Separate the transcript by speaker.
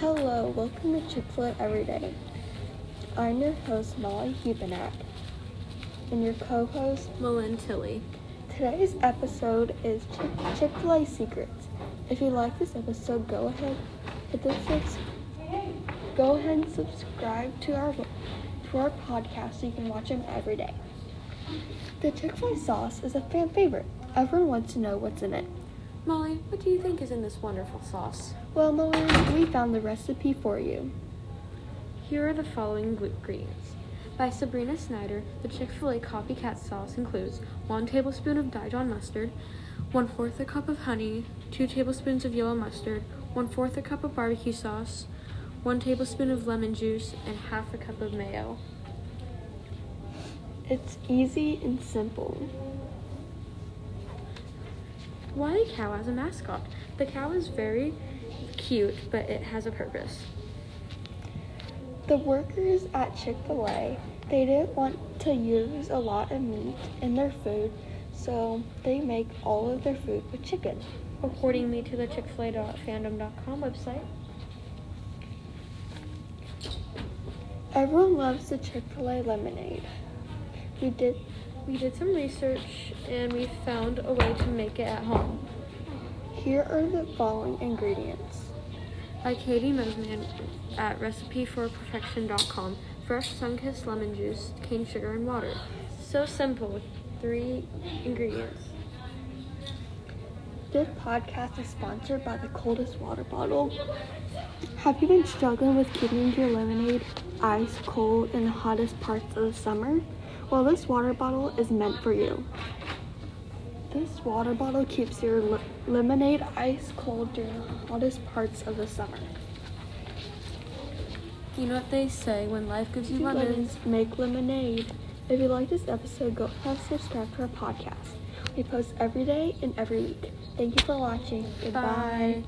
Speaker 1: Hello, welcome to Chick fil A Everyday. I'm your host, Molly Hubenak, and your co host,
Speaker 2: Malin Tilly.
Speaker 1: Today's episode is Chick fil A Secrets. If you like this episode, go ahead, hit the subs- go ahead and subscribe to our, to our podcast so you can watch them every day. The Chick fil A sauce is a fan favorite. Everyone wants to know what's in it.
Speaker 2: Molly, what do you think is in this wonderful sauce?
Speaker 1: Well, Malin, we found the recipe for you.
Speaker 2: Here are the following ingredients. By Sabrina Snyder, the Chick fil A copycat sauce includes 1 tablespoon of Dijon mustard, 1 fourth a cup of honey, 2 tablespoons of yellow mustard, 1 fourth a cup of barbecue sauce, 1 tablespoon of lemon juice, and half a cup of mayo.
Speaker 1: It's easy and simple.
Speaker 2: Why a cow as a mascot? The cow is very cute, but it has a purpose.
Speaker 1: The workers at Chick fil A, they didn't want to use a lot of meat in their food, so they make all of their food with chicken.
Speaker 2: Accordingly to the chickfil-a.fandom.com website,
Speaker 1: Everyone loves the Chick fil A lemonade. We did
Speaker 2: we did some research and we found a way to make it at home.
Speaker 1: here are the following ingredients.
Speaker 2: By Katie Moseman at recipeforperfection.com. Fresh sun-kissed lemon juice, cane sugar, and water. So simple with three ingredients.
Speaker 1: This podcast is sponsored by the coldest water bottle. Have you been struggling with keeping your lemonade ice cold in the hottest parts of the summer? Well, this water bottle is meant for you. This water bottle keeps your le- lemonade ice cold during the hottest parts of the summer.
Speaker 2: You know what they say when life gives you lemons.
Speaker 1: make lemonade. If you like this episode, go ahead and subscribe to our podcast. We post every day and every week. Thank you for watching. Goodbye.
Speaker 2: Bye.